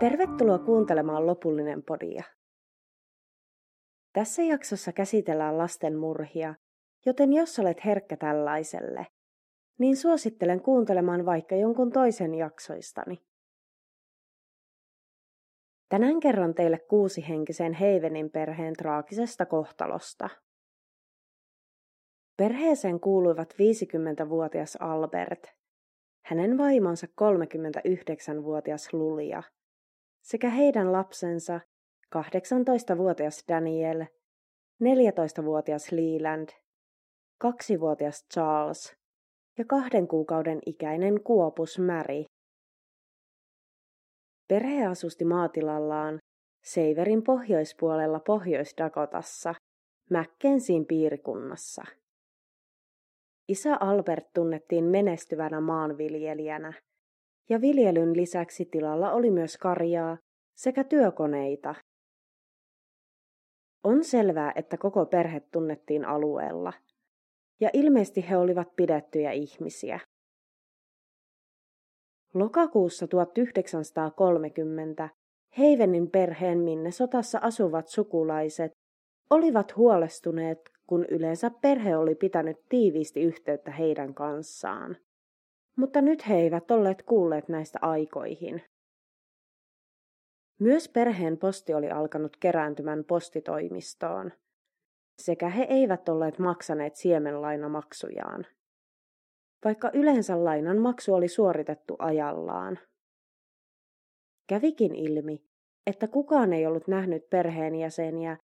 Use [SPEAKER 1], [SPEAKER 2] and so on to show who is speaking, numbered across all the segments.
[SPEAKER 1] Tervetuloa kuuntelemaan lopullinen podia. Tässä jaksossa käsitellään lasten murhia, joten jos olet herkkä tällaiselle, niin suosittelen kuuntelemaan vaikka jonkun toisen jaksoistani. Tänään kerron teille kuusihenkisen Heivenin perheen traagisesta kohtalosta. Perheeseen kuuluivat 50-vuotias Albert, hänen vaimonsa 39-vuotias Lulia sekä heidän lapsensa 18-vuotias Daniel, 14-vuotias Leland, 2-vuotias Charles ja kahden kuukauden ikäinen Kuopus Mary. Perhe asusti maatilallaan Seiverin pohjoispuolella Pohjois-Dakotassa, Mäkkensiin piirikunnassa. Isä Albert tunnettiin menestyvänä maanviljelijänä, ja viljelyn lisäksi tilalla oli myös karjaa sekä työkoneita. On selvää, että koko perhe tunnettiin alueella, ja ilmeisesti he olivat pidettyjä ihmisiä. Lokakuussa 1930 Heivenin perheen minne sotassa asuvat sukulaiset olivat huolestuneet, kun yleensä perhe oli pitänyt tiiviisti yhteyttä heidän kanssaan. Mutta nyt he eivät olleet kuulleet näistä aikoihin. Myös perheen posti oli alkanut kerääntymään postitoimistoon, sekä he eivät olleet maksaneet siemenlainamaksujaan vaikka yleensä lainan maksu oli suoritettu ajallaan. Kävikin ilmi, että kukaan ei ollut nähnyt perheenjäseniä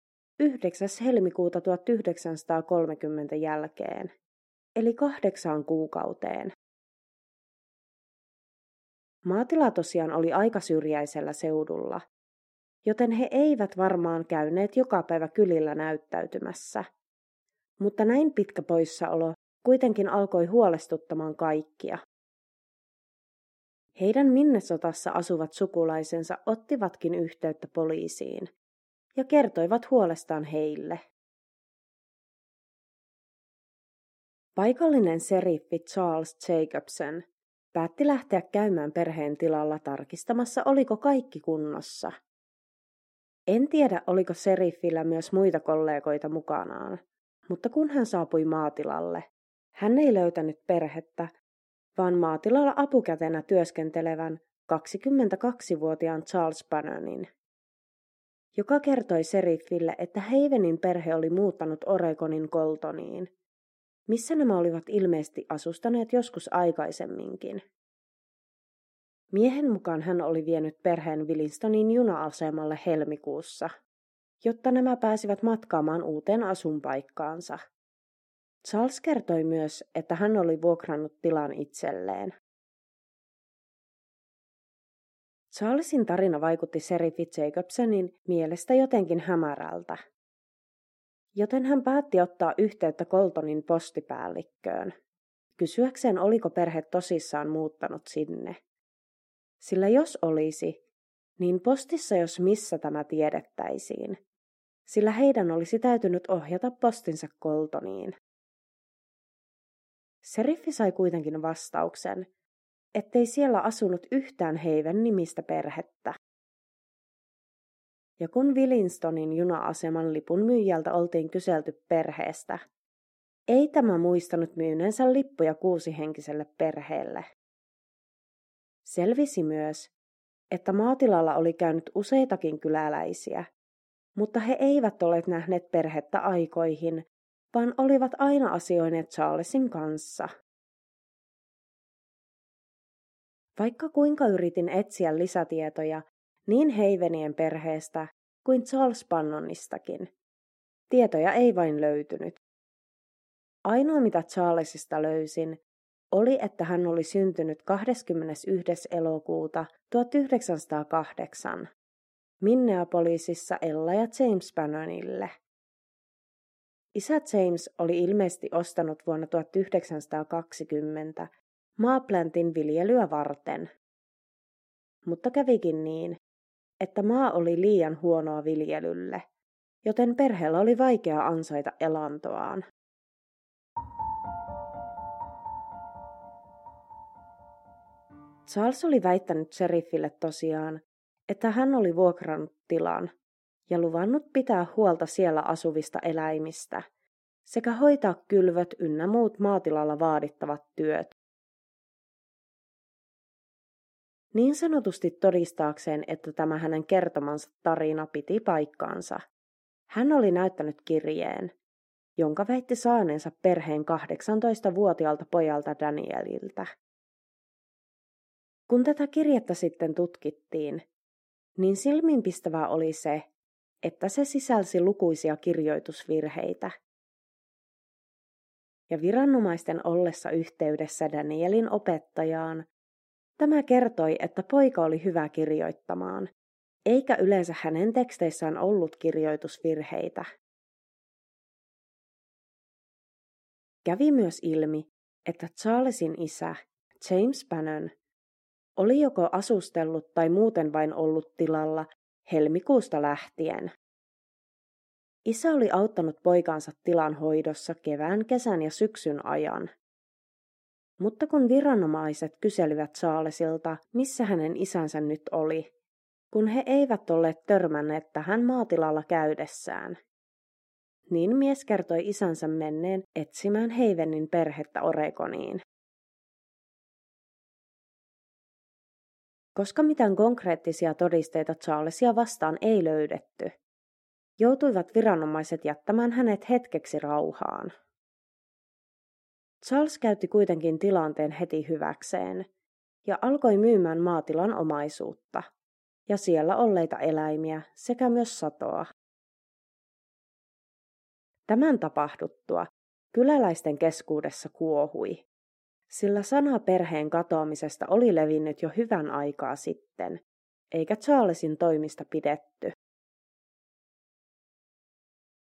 [SPEAKER 1] 9. helmikuuta 1930 jälkeen, eli kahdeksaan kuukauteen. Maatila tosiaan oli aika syrjäisellä seudulla, joten he eivät varmaan käyneet joka päivä kylillä näyttäytymässä. Mutta näin pitkä poissaolo kuitenkin alkoi huolestuttamaan kaikkia. Heidän Minnesotassa asuvat sukulaisensa ottivatkin yhteyttä poliisiin ja kertoivat huolestaan heille. Paikallinen seriffi Charles Jacobson päätti lähteä käymään perheen tilalla tarkistamassa, oliko kaikki kunnossa. En tiedä, oliko seriffillä myös muita kollegoita mukanaan, mutta kun hän saapui maatilalle, hän ei löytänyt perhettä, vaan maatilalla apukätenä työskentelevän 22-vuotiaan Charles Bannonin, joka kertoi seriffille, että Havenin perhe oli muuttanut Oregonin Coltoniin, missä nämä olivat ilmeisesti asustaneet joskus aikaisemminkin. Miehen mukaan hän oli vienyt perheen Willinstonin juna-asemalle helmikuussa, jotta nämä pääsivät matkaamaan uuteen asunpaikkaansa – Charles kertoi myös, että hän oli vuokrannut tilan itselleen. Charlesin tarina vaikutti seriffi Jacobsonin mielestä jotenkin hämärältä, joten hän päätti ottaa yhteyttä Coltonin postipäällikköön, kysyäkseen oliko perhe tosissaan muuttanut sinne. Sillä jos olisi, niin postissa jos missä tämä tiedettäisiin, sillä heidän olisi täytynyt ohjata postinsa Coltoniin. Seriffi sai kuitenkin vastauksen, ettei siellä asunut yhtään Heiven nimistä perhettä. Ja kun Willinstonin juna-aseman lipun myyjältä oltiin kyselty perheestä, ei tämä muistanut myyneensä lippuja kuusihenkiselle perheelle. Selvisi myös, että maatilalla oli käynyt useitakin kyläläisiä, mutta he eivät olleet nähneet perhettä aikoihin, vaan olivat aina asioineet Charlesin kanssa. Vaikka kuinka yritin etsiä lisätietoja niin Heivenien perheestä kuin Charles Pannonistakin, tietoja ei vain löytynyt. Ainoa mitä Charlesista löysin, oli, että hän oli syntynyt 21. elokuuta 1908 Minneapolisissa Ella ja James Bannonille – Isä James oli ilmeisesti ostanut vuonna 1920 maaplantin viljelyä varten. Mutta kävikin niin, että maa oli liian huonoa viljelylle, joten perheellä oli vaikea ansaita elantoaan. Charles oli väittänyt sheriffille tosiaan, että hän oli vuokrannut tilan ja luvannut pitää huolta siellä asuvista eläimistä sekä hoitaa kylvöt ynnä muut maatilalla vaadittavat työt. Niin sanotusti todistaakseen, että tämä hänen kertomansa tarina piti paikkaansa. Hän oli näyttänyt kirjeen, jonka väitti saaneensa perheen 18-vuotiaalta pojalta Danieliltä. Kun tätä kirjettä sitten tutkittiin, niin silmiinpistävää oli se, että se sisälsi lukuisia kirjoitusvirheitä. Ja viranomaisten ollessa yhteydessä Danielin opettajaan, tämä kertoi, että poika oli hyvä kirjoittamaan, eikä yleensä hänen teksteissään ollut kirjoitusvirheitä. Kävi myös ilmi, että Charlesin isä, James Bannon, oli joko asustellut tai muuten vain ollut tilalla helmikuusta lähtien. Isä oli auttanut poikansa tilan hoidossa kevään, kesän ja syksyn ajan. Mutta kun viranomaiset kyselivät Charlesilta, missä hänen isänsä nyt oli, kun he eivät olleet törmänneet tähän maatilalla käydessään, niin mies kertoi isänsä menneen etsimään Heivenin perhettä Oregoniin. Koska mitään konkreettisia todisteita Charlesia vastaan ei löydetty, joutuivat viranomaiset jättämään hänet hetkeksi rauhaan. Charles käytti kuitenkin tilanteen heti hyväkseen ja alkoi myymään maatilan omaisuutta ja siellä olleita eläimiä sekä myös satoa. Tämän tapahduttua kyläläisten keskuudessa kuohui, sillä sana perheen katoamisesta oli levinnyt jo hyvän aikaa sitten, eikä Charlesin toimista pidetty.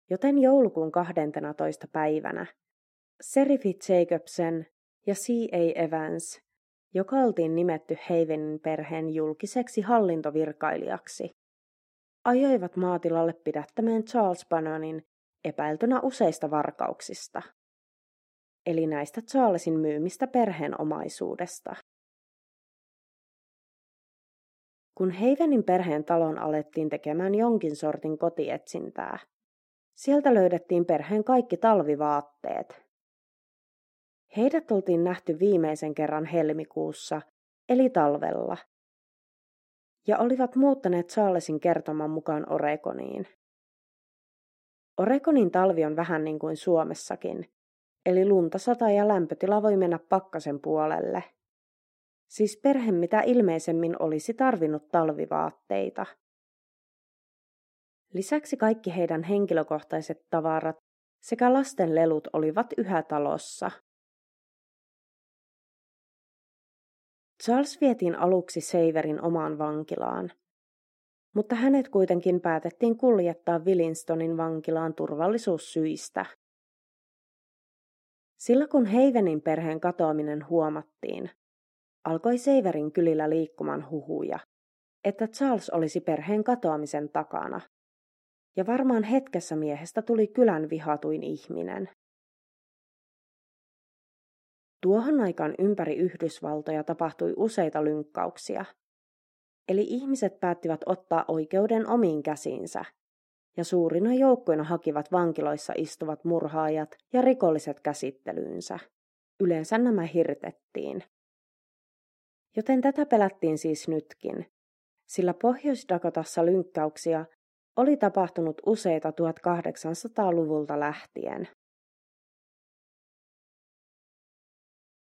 [SPEAKER 1] Joten joulukuun 12. päivänä Serifi Jacobsen ja C.A. Evans, joka oltiin nimetty Havenin perheen julkiseksi hallintovirkailijaksi, ajoivat maatilalle pidättämään Charles Bannonin epäiltynä useista varkauksista, eli näistä Charlesin myymistä perheen omaisuudesta. Kun Heivenin perheen talon alettiin tekemään jonkin sortin kotietsintää, sieltä löydettiin perheen kaikki talvivaatteet. Heidät oltiin nähty viimeisen kerran helmikuussa, eli talvella, ja olivat muuttaneet Charlesin kertoman mukaan Oregoniin. Oregonin talvi on vähän niin kuin Suomessakin, eli lunta sataa ja lämpötila voi mennä pakkasen puolelle. Siis perhe mitä ilmeisemmin olisi tarvinnut talvivaatteita. Lisäksi kaikki heidän henkilökohtaiset tavarat sekä lasten lelut olivat yhä talossa. Charles vietiin aluksi Seiverin omaan vankilaan – mutta hänet kuitenkin päätettiin kuljettaa Willinstonin vankilaan turvallisuussyistä. Sillä kun Heivenin perheen katoaminen huomattiin, alkoi Seiverin kylillä liikkumaan huhuja, että Charles olisi perheen katoamisen takana. Ja varmaan hetkessä miehestä tuli kylän vihatuin ihminen. Tuohon aikaan ympäri Yhdysvaltoja tapahtui useita lynkkauksia – Eli ihmiset päättivät ottaa oikeuden omiin käsiinsä, ja suurina joukkoina hakivat vankiloissa istuvat murhaajat ja rikolliset käsittelyynsä. Yleensä nämä hirtettiin. Joten tätä pelättiin siis nytkin, sillä Pohjois-Dakotassa lynkkauksia oli tapahtunut useita 1800-luvulta lähtien.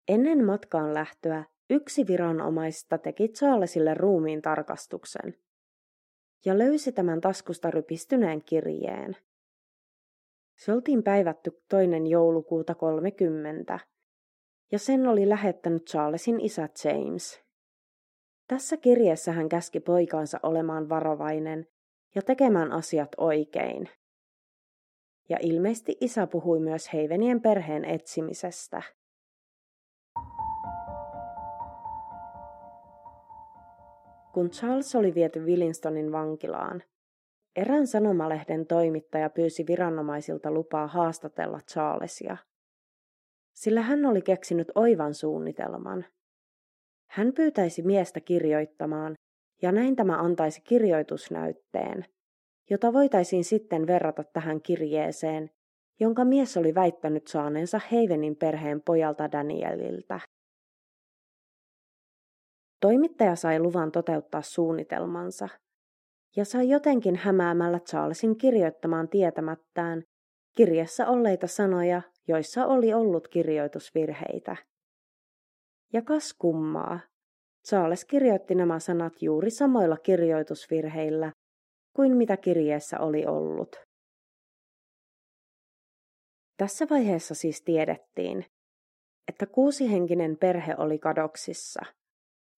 [SPEAKER 1] Ennen matkaan lähtöä Yksi viranomaista teki Charlesille ruumiin tarkastuksen ja löysi tämän taskusta rypistyneen kirjeen. Se oltiin päivätty toinen joulukuuta 30, ja sen oli lähettänyt Charlesin isä James. Tässä kirjeessä hän käski poikaansa olemaan varovainen ja tekemään asiat oikein. Ja ilmeisesti isä puhui myös Heivenien perheen etsimisestä. Kun Charles oli viety Willinstonin vankilaan, erään sanomalehden toimittaja pyysi viranomaisilta lupaa haastatella Charlesia, sillä hän oli keksinyt oivan suunnitelman. Hän pyytäisi miestä kirjoittamaan, ja näin tämä antaisi kirjoitusnäytteen, jota voitaisiin sitten verrata tähän kirjeeseen, jonka mies oli väittänyt saaneensa Heivenin perheen pojalta Danieliltä. Toimittaja sai luvan toteuttaa suunnitelmansa ja sai jotenkin hämäämällä Charlesin kirjoittamaan tietämättään kirjassa olleita sanoja, joissa oli ollut kirjoitusvirheitä. Ja kas kummaa, Charles kirjoitti nämä sanat juuri samoilla kirjoitusvirheillä kuin mitä kirjeessä oli ollut. Tässä vaiheessa siis tiedettiin, että kuusihenkinen perhe oli kadoksissa –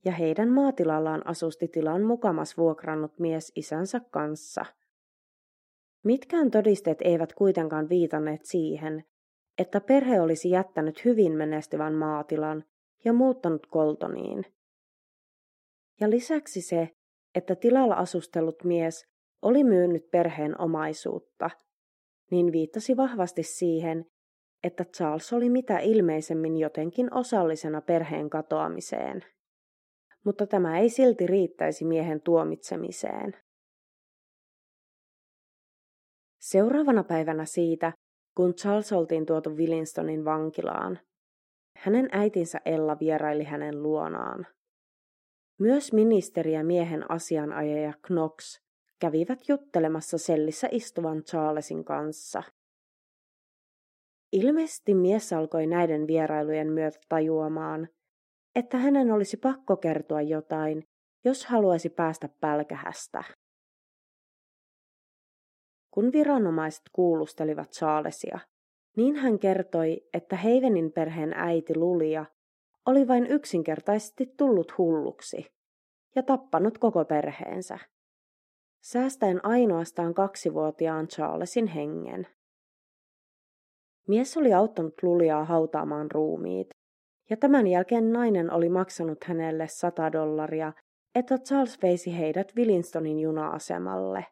[SPEAKER 1] ja heidän maatilallaan asusti tilan mukamas vuokrannut mies isänsä kanssa. Mitkään todisteet eivät kuitenkaan viitanneet siihen, että perhe olisi jättänyt hyvin menestyvän maatilan ja muuttanut Koltoniin. Ja lisäksi se, että tilalla asustellut mies oli myynyt perheen omaisuutta, niin viittasi vahvasti siihen, että Charles oli mitä ilmeisemmin jotenkin osallisena perheen katoamiseen mutta tämä ei silti riittäisi miehen tuomitsemiseen. Seuraavana päivänä siitä, kun Charles oltiin tuotu Willinstonin vankilaan, hänen äitinsä Ella vieraili hänen luonaan. Myös ministeri ja miehen asianajaja Knox kävivät juttelemassa sellissä istuvan Charlesin kanssa. Ilmeisesti mies alkoi näiden vierailujen myötä tajuamaan, että hänen olisi pakko kertoa jotain, jos haluaisi päästä pälkähästä. Kun viranomaiset kuulustelivat Charlesia, niin hän kertoi, että Heivenin perheen äiti Lulia oli vain yksinkertaisesti tullut hulluksi ja tappanut koko perheensä, säästäen ainoastaan kaksivuotiaan Charlesin hengen. Mies oli auttanut Luliaa hautaamaan ruumiit ja tämän jälkeen nainen oli maksanut hänelle sata dollaria, että Charles veisi heidät Willinstonin juna-asemalle.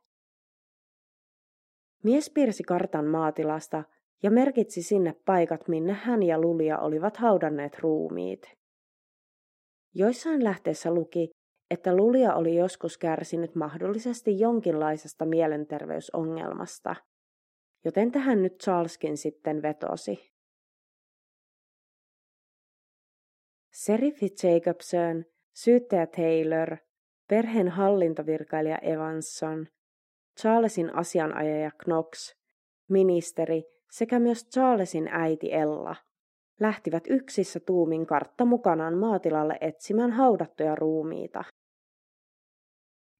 [SPEAKER 1] Mies piirsi kartan maatilasta ja merkitsi sinne paikat, minne hän ja Lulia olivat haudanneet ruumiit. Joissain lähteessä luki, että Lulia oli joskus kärsinyt mahdollisesti jonkinlaisesta mielenterveysongelmasta, joten tähän nyt Charleskin sitten vetosi. Seriffi Jacobson, syyttäjä Taylor, perheen hallintovirkailija Evanson, Charlesin asianajaja Knox, ministeri sekä myös Charlesin äiti Ella lähtivät yksissä tuumin kartta mukanaan maatilalle etsimään haudattuja ruumiita.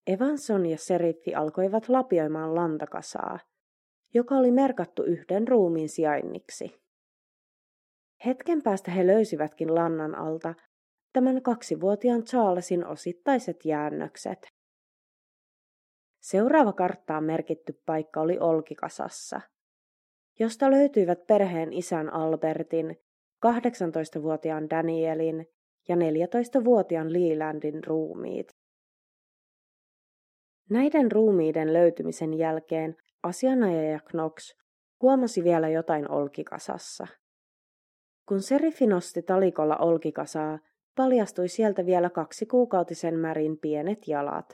[SPEAKER 1] Evanson ja seriffi alkoivat lapioimaan lantakasaa, joka oli merkattu yhden ruumiin sijainniksi. Hetken päästä he löysivätkin lannan alta tämän kaksivuotiaan Charlesin osittaiset jäännökset. Seuraava karttaan merkitty paikka oli Olkikasassa, josta löytyivät perheen isän Albertin, 18-vuotiaan Danielin ja 14-vuotiaan Lelandin ruumiit. Näiden ruumiiden löytymisen jälkeen asianajaja Knox huomasi vielä jotain Olkikasassa. Kun Seriffi nosti talikolla olkikasaa, paljastui sieltä vielä kaksi kuukautisen märin pienet jalat.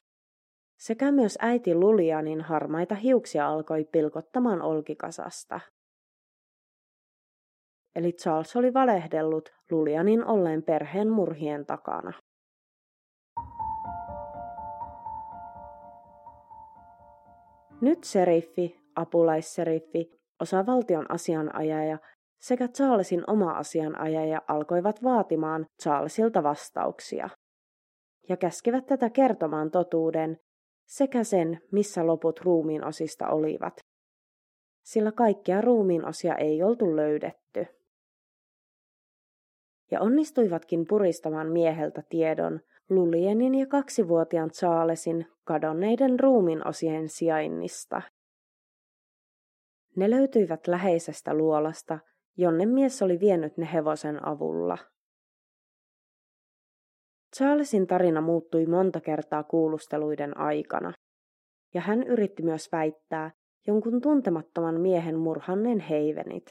[SPEAKER 1] Sekä myös äiti Lulianin harmaita hiuksia alkoi pilkottamaan olkikasasta. Eli Charles oli valehdellut Lulianin olleen perheen murhien takana. Nyt seriffi, apulaisseriffi, osavaltion asianajaja sekä Charlesin oma asianajaja alkoivat vaatimaan Charlesilta vastauksia ja käskivät tätä kertomaan totuuden sekä sen, missä loput ruumiin osista olivat, sillä kaikkia ruumiin osia ei oltu löydetty. Ja onnistuivatkin puristamaan mieheltä tiedon Lulienin ja kaksivuotiaan Charlesin kadonneiden ruumiin osien sijainnista. Ne löytyivät läheisestä luolasta – jonne mies oli vienyt ne hevosen avulla. Charlesin tarina muuttui monta kertaa kuulusteluiden aikana, ja hän yritti myös väittää jonkun tuntemattoman miehen murhanneen heivenit,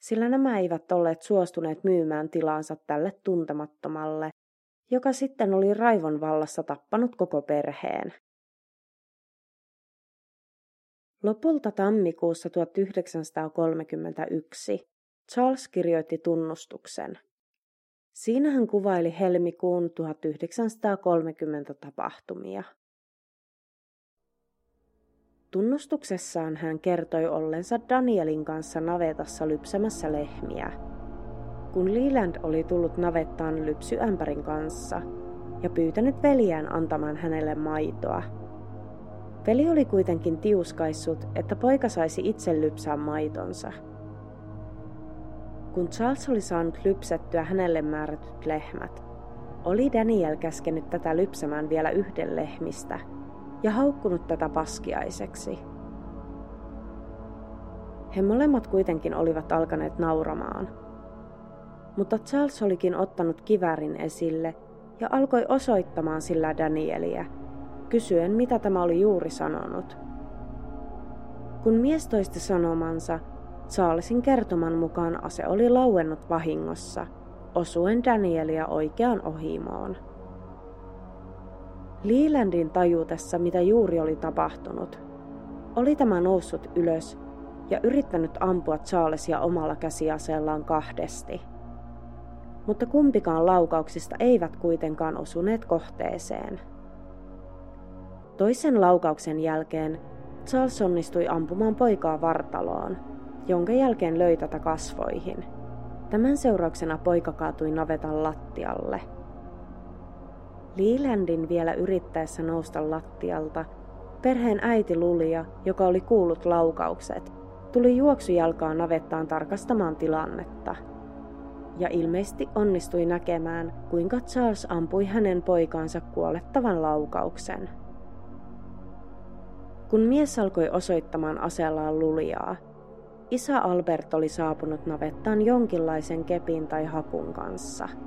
[SPEAKER 1] sillä nämä eivät olleet suostuneet myymään tilansa tälle tuntemattomalle joka sitten oli raivon vallassa tappanut koko perheen. Lopulta tammikuussa 1931 Charles kirjoitti tunnustuksen. Siinä hän kuvaili helmikuun 1930 tapahtumia. Tunnustuksessaan hän kertoi ollensa Danielin kanssa navetassa lypsämässä lehmiä. Kun Leland oli tullut navettaan lypsyampärin kanssa ja pyytänyt veljään antamaan hänelle maitoa. Veli oli kuitenkin tiuskaissut, että poika saisi itse lypsää maitonsa. Kun Charles oli saanut lypsettyä hänelle määrätyt lehmät, oli Daniel käskenyt tätä lypsämään vielä yhden lehmistä – ja haukkunut tätä paskiaiseksi. He molemmat kuitenkin olivat alkaneet nauramaan. Mutta Charles olikin ottanut kivärin esille ja alkoi osoittamaan sillä Danieliä, kysyen mitä tämä oli juuri sanonut. Kun mies toisti sanomansa, Charlesin kertoman mukaan ase oli lauennut vahingossa, osuen Danielia oikeaan ohimoon. Lelandin tajuutessa, mitä juuri oli tapahtunut, oli tämä noussut ylös ja yrittänyt ampua Charlesia omalla käsiaseellaan kahdesti. Mutta kumpikaan laukauksista eivät kuitenkaan osuneet kohteeseen. Toisen laukauksen jälkeen Charles onnistui ampumaan poikaa vartaloon, jonka jälkeen löi tätä kasvoihin. Tämän seurauksena poika kaatui navetan lattialle – Lelandin vielä yrittäessä nousta lattialta, perheen äiti Lulia, joka oli kuullut laukaukset, tuli juoksujalkaan navettaan tarkastamaan tilannetta. Ja ilmeisesti onnistui näkemään, kuinka Charles ampui hänen poikaansa kuolettavan laukauksen. Kun mies alkoi osoittamaan aseellaan Luliaa, isä Albert oli saapunut navettaan jonkinlaisen kepin tai hakun kanssa –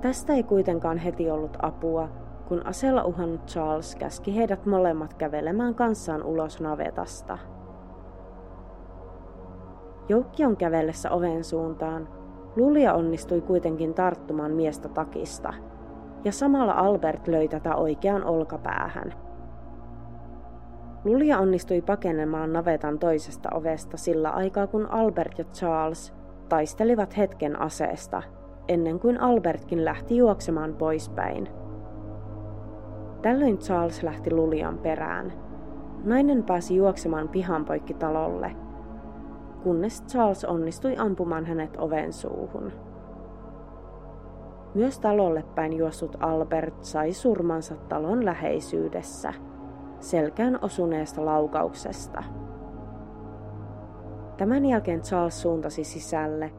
[SPEAKER 1] Tästä ei kuitenkaan heti ollut apua, kun aseella uhannut Charles käski heidät molemmat kävelemään kanssaan ulos navetasta. Joukkion kävellessä oven suuntaan Lulia onnistui kuitenkin tarttumaan miestä takista, ja samalla Albert löi tätä oikeaan olkapäähän. Lulia onnistui pakenemaan navetan toisesta ovesta sillä aikaa, kun Albert ja Charles taistelivat hetken aseesta – ennen kuin Albertkin lähti juoksemaan poispäin. Tällöin Charles lähti Lulian perään. Nainen pääsi juoksemaan pihan poikki talolle, kunnes Charles onnistui ampumaan hänet oven suuhun. Myös talolle päin juossut Albert sai surmansa talon läheisyydessä, selkään osuneesta laukauksesta. Tämän jälkeen Charles suuntasi sisälle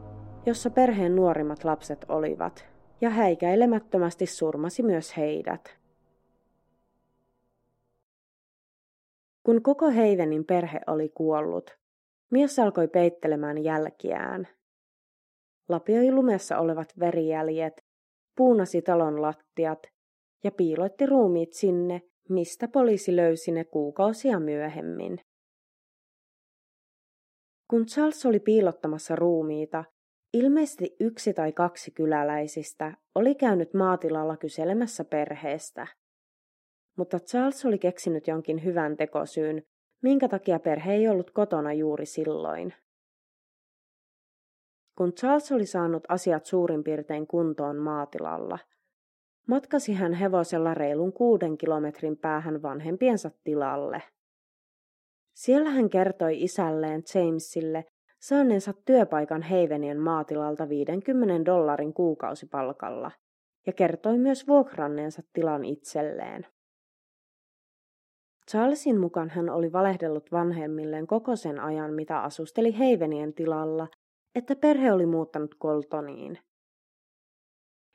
[SPEAKER 1] jossa perheen nuorimmat lapset olivat, ja häikäilemättömästi surmasi myös heidät. Kun koko Heivenin perhe oli kuollut, mies alkoi peittelemään jälkiään. Lapioi lumessa olevat verijäljet, puunasi talon lattiat ja piilotti ruumiit sinne, mistä poliisi löysi ne kuukausia myöhemmin. Kun Charles oli piilottamassa ruumiita, Ilmeisesti yksi tai kaksi kyläläisistä oli käynyt maatilalla kyselemässä perheestä. Mutta Charles oli keksinyt jonkin hyvän tekosyyn, minkä takia perhe ei ollut kotona juuri silloin. Kun Charles oli saanut asiat suurin piirtein kuntoon maatilalla, matkasi hän hevosella reilun kuuden kilometrin päähän vanhempiensa tilalle. Siellä hän kertoi isälleen Jamesille, saaneensa työpaikan Heivenien maatilalta 50 dollarin kuukausipalkalla ja kertoi myös vuokranneensa tilan itselleen. Charlesin mukaan hän oli valehdellut vanhemmilleen koko sen ajan, mitä asusteli Heivenien tilalla, että perhe oli muuttanut Coltoniin.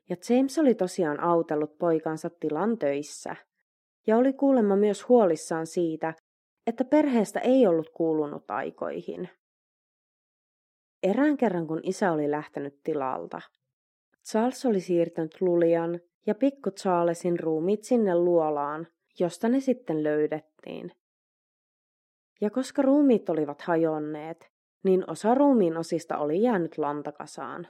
[SPEAKER 1] Ja James oli tosiaan autellut poikansa tilan töissä, ja oli kuulemma myös huolissaan siitä, että perheestä ei ollut kuulunut aikoihin. Erään kerran kun isä oli lähtenyt tilalta, Charles oli siirtänyt Lulian ja pikku Charlesin ruumiit sinne luolaan, josta ne sitten löydettiin. Ja koska ruumiit olivat hajonneet, niin osa ruumiin osista oli jäänyt lantakasaan.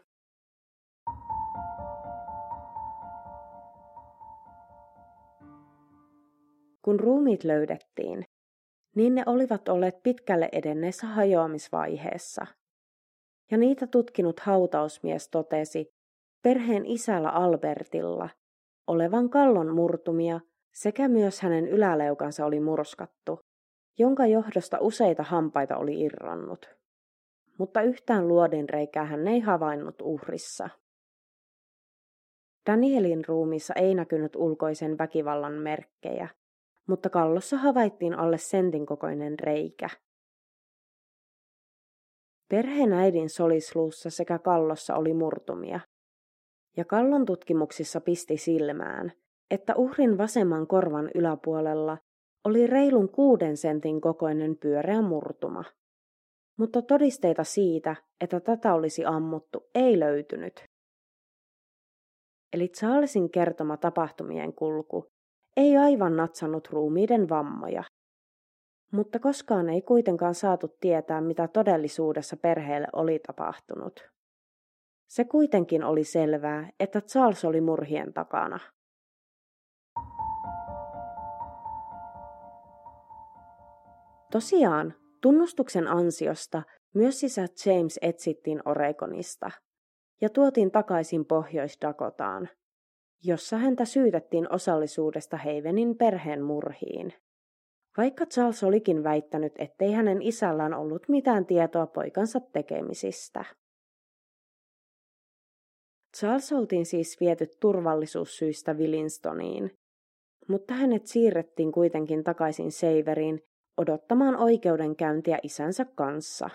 [SPEAKER 1] Kun ruumiit löydettiin, niin ne olivat olleet pitkälle edenneessä hajoamisvaiheessa. Ja niitä tutkinut hautausmies totesi perheen isällä Albertilla olevan kallon murtumia sekä myös hänen yläleukansa oli murskattu, jonka johdosta useita hampaita oli irronnut. Mutta yhtään luodinreikää hän ei havainnut uhrissa. Danielin ruumissa ei näkynyt ulkoisen väkivallan merkkejä, mutta kallossa havaittiin alle sentin kokoinen reikä. Perheen äidin solisluussa sekä kallossa oli murtumia. Ja kallon tutkimuksissa pisti silmään, että uhrin vasemman korvan yläpuolella oli reilun kuuden sentin kokoinen pyöreä murtuma. Mutta todisteita siitä, että tätä olisi ammuttu, ei löytynyt. Eli Charlesin kertoma tapahtumien kulku ei aivan natsannut ruumiiden vammoja. Mutta koskaan ei kuitenkaan saatu tietää, mitä todellisuudessa perheelle oli tapahtunut. Se kuitenkin oli selvää, että Charles oli murhien takana. Tosiaan, tunnustuksen ansiosta myös sisä James etsittiin Oregonista ja tuotiin takaisin Pohjois-Dakotaan, jossa häntä syytettiin osallisuudesta Heivenin perheen murhiin. Vaikka Charles olikin väittänyt, ettei hänen isällään ollut mitään tietoa poikansa tekemisistä. Charles oltiin siis viety turvallisuussyistä Willinstoniin, mutta hänet siirrettiin kuitenkin takaisin Seiveriin odottamaan oikeudenkäyntiä isänsä kanssa.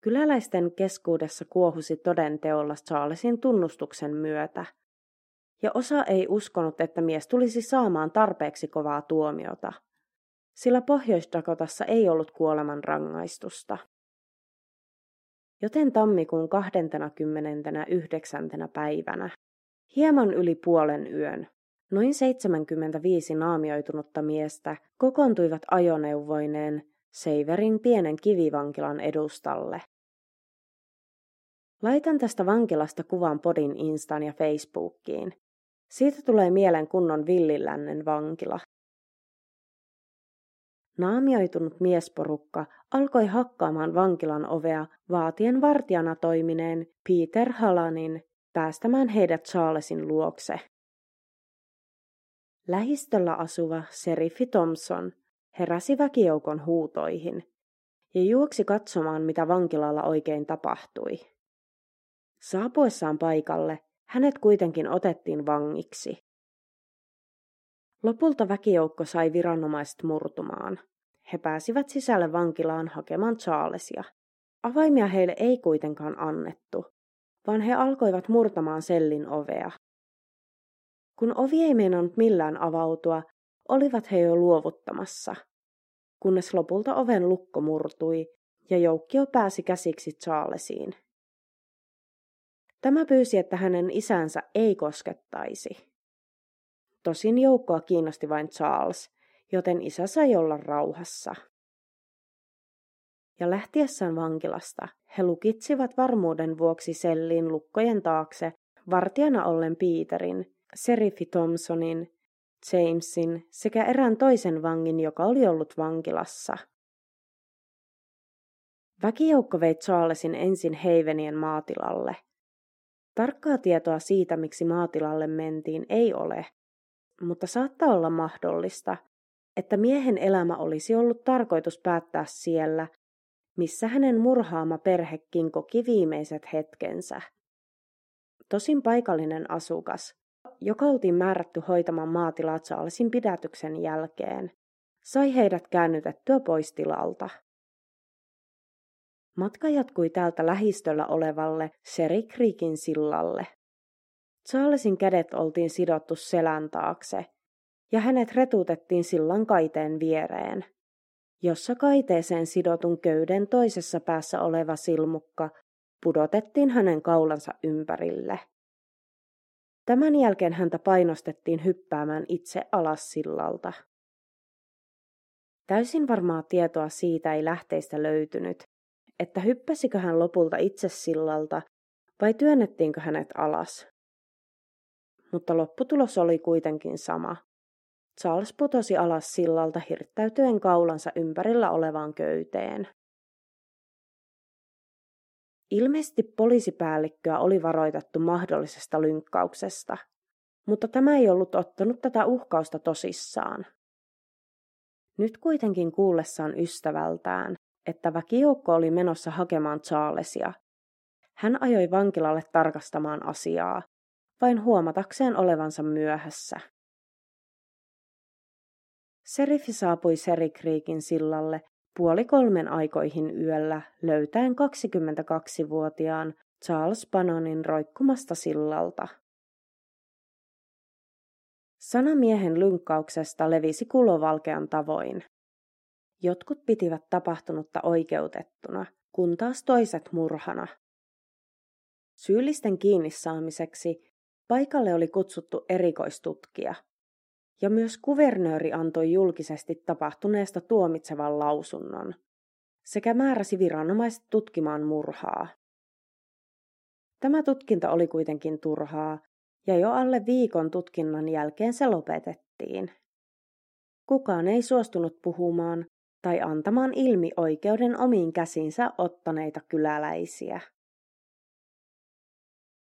[SPEAKER 1] Kyläläisten keskuudessa kuohusi todenteolla Charlesin tunnustuksen myötä, ja osa ei uskonut, että mies tulisi saamaan tarpeeksi kovaa tuomiota, sillä Pohjois-Dakotassa ei ollut kuoleman rangaistusta. Joten tammikuun 29. päivänä, hieman yli puolen yön, noin 75 naamioitunutta miestä kokoontuivat ajoneuvoineen Seiverin pienen kivivankilan edustalle. Laitan tästä vankilasta kuvan podin Instaan ja Facebookiin. Siitä tulee mieleen kunnon villilännen vankila. Naamioitunut miesporukka alkoi hakkaamaan vankilan ovea vaatien vartijana toimineen Peter Halanin päästämään heidät Charlesin luokse. Lähistöllä asuva seriffi Thompson heräsi väkijoukon huutoihin ja juoksi katsomaan, mitä vankilalla oikein tapahtui. Saapuessaan paikalle hänet kuitenkin otettiin vangiksi. Lopulta väkijoukko sai viranomaiset murtumaan. He pääsivät sisälle vankilaan hakemaan Charlesia. Avaimia heille ei kuitenkaan annettu, vaan he alkoivat murtamaan sellin ovea. Kun ovi ei meinannut millään avautua, olivat he jo luovuttamassa, kunnes lopulta oven lukko murtui ja joukkio pääsi käsiksi Charlesiin. Tämä pyysi, että hänen isänsä ei koskettaisi. Tosin joukkoa kiinnosti vain Charles, joten isä sai olla rauhassa. Ja lähtiessään vankilasta he lukitsivat varmuuden vuoksi sellin lukkojen taakse vartijana ollen Peterin, Seriffi Thompsonin, Jamesin sekä erään toisen vangin, joka oli ollut vankilassa. Väkijoukko vei Charlesin ensin Heivenien maatilalle – Tarkkaa tietoa siitä, miksi maatilalle mentiin, ei ole, mutta saattaa olla mahdollista, että miehen elämä olisi ollut tarkoitus päättää siellä, missä hänen murhaama perhekin koki viimeiset hetkensä. Tosin paikallinen asukas, joka oltiin määrätty hoitamaan maatilaa Charlesin pidätyksen jälkeen, sai heidät käännytettyä pois tilalta. Matka jatkui täältä lähistöllä olevalle Sherry Creekin sillalle. Charlesin kädet oltiin sidottu selän taakse, ja hänet retutettiin sillan kaiteen viereen, jossa kaiteeseen sidotun köyden toisessa päässä oleva silmukka pudotettiin hänen kaulansa ympärille. Tämän jälkeen häntä painostettiin hyppäämään itse alas sillalta. Täysin varmaa tietoa siitä ei lähteistä löytynyt, että hyppäsikö hän lopulta itse sillalta vai työnnettiinkö hänet alas. Mutta lopputulos oli kuitenkin sama. Charles putosi alas sillalta hirttäytyen kaulansa ympärillä olevaan köyteen. Ilmeisesti poliisipäällikköä oli varoitettu mahdollisesta lynkkauksesta, mutta tämä ei ollut ottanut tätä uhkausta tosissaan. Nyt kuitenkin kuullessaan ystävältään, että väkijoukko oli menossa hakemaan Charlesia, hän ajoi vankilalle tarkastamaan asiaa, vain huomatakseen olevansa myöhässä. Seriffi saapui Serikriikin sillalle puoli kolmen aikoihin yöllä löytäen 22-vuotiaan Charles Bannonin roikkumasta sillalta. Sana miehen lynkkauksesta levisi kulovalkean tavoin. Jotkut pitivät tapahtunutta oikeutettuna, kun taas toiset murhana. Syyllisten kiinni saamiseksi paikalle oli kutsuttu erikoistutkija, ja myös kuvernööri antoi julkisesti tapahtuneesta tuomitsevan lausunnon, sekä määräsi viranomaiset tutkimaan murhaa. Tämä tutkinta oli kuitenkin turhaa, ja jo alle viikon tutkinnan jälkeen se lopetettiin. Kukaan ei suostunut puhumaan tai antamaan ilmi oikeuden omiin käsinsä ottaneita kyläläisiä.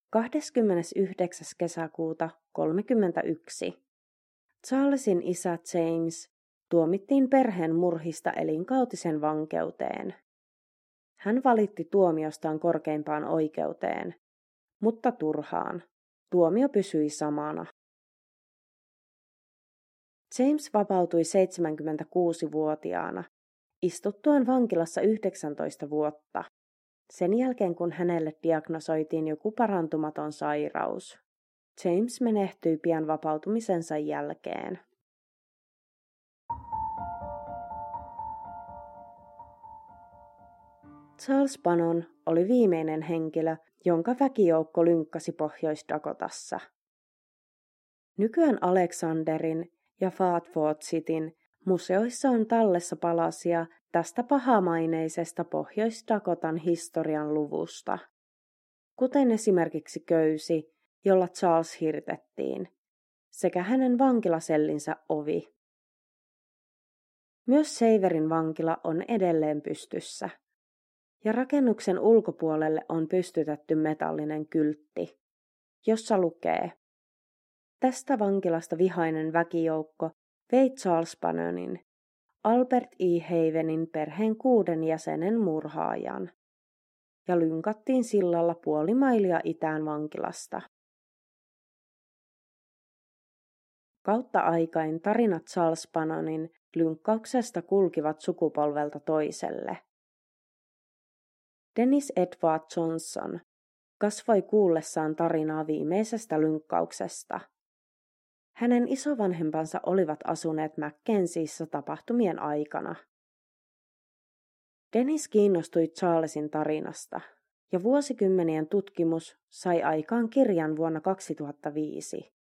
[SPEAKER 1] 29. kesäkuuta 31. Charlesin isä James tuomittiin perheen murhista elinkautisen vankeuteen. Hän valitti tuomiostaan korkeimpaan oikeuteen, mutta turhaan. Tuomio pysyi samana. James vapautui 76-vuotiaana, istuttuaan vankilassa 19 vuotta, sen jälkeen kun hänelle diagnosoitiin joku parantumaton sairaus. James menehtyi pian vapautumisensa jälkeen. Charles Bannon oli viimeinen henkilö, jonka väkijoukko lynkkasi Pohjois-Dakotassa. Nykyään Alexanderin ja Fatford Cityn museoissa on tallessa palasia tästä pahamaineisesta Pohjois-Dakotan historian luvusta, kuten esimerkiksi köysi, jolla Charles hirtettiin, sekä hänen vankilasellinsä ovi. Myös Seiverin vankila on edelleen pystyssä, ja rakennuksen ulkopuolelle on pystytetty metallinen kyltti, jossa lukee Tästä vankilasta vihainen väkijoukko vei Charles Bannonin, Albert E. Havenin perheen kuuden jäsenen murhaajan, ja lynkattiin sillalla puoli mailia itään vankilasta. Kautta aikain tarinat Charles Bannonin lynkkauksesta kulkivat sukupolvelta toiselle. Dennis Edward Johnson kasvoi kuullessaan tarinaa viimeisestä lynkkauksesta. Hänen isovanhempansa olivat asuneet Mackenzieissa tapahtumien aikana. Dennis kiinnostui Charlesin tarinasta, ja vuosikymmenien tutkimus sai aikaan kirjan vuonna 2005.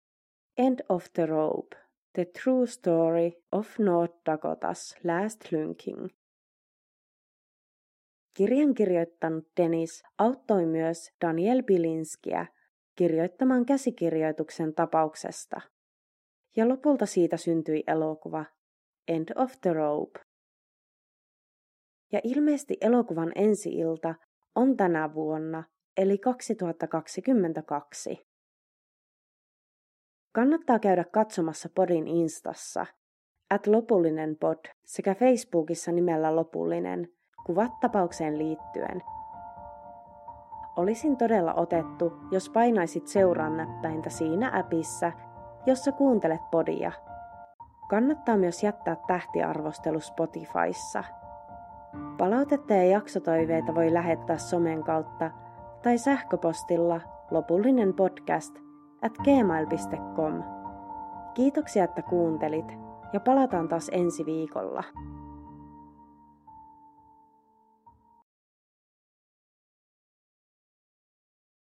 [SPEAKER 1] End of the Rope, The True Story of North Dakota's Last Lynching. Kirjan kirjoittanut Dennis auttoi myös Daniel Bilinskiä kirjoittamaan käsikirjoituksen tapauksesta. Ja lopulta siitä syntyi elokuva End of the Rope. Ja ilmeisesti elokuvan ensi-ilta on tänä vuonna, eli 2022. Kannattaa käydä katsomassa podin instassa, at lopullinen pod sekä Facebookissa nimellä lopullinen, kuvat tapaukseen liittyen. Olisin todella otettu, jos painaisit seuraan näppäintä siinä appissa, jossa kuuntelet podia. Kannattaa myös jättää tähtiarvostelu Spotifyssa. Palautetta ja jaksotoiveita voi lähettää somen kautta tai sähköpostilla lopullinen podcast – at gmail.com. Kiitoksia, että kuuntelit ja palataan taas ensi viikolla.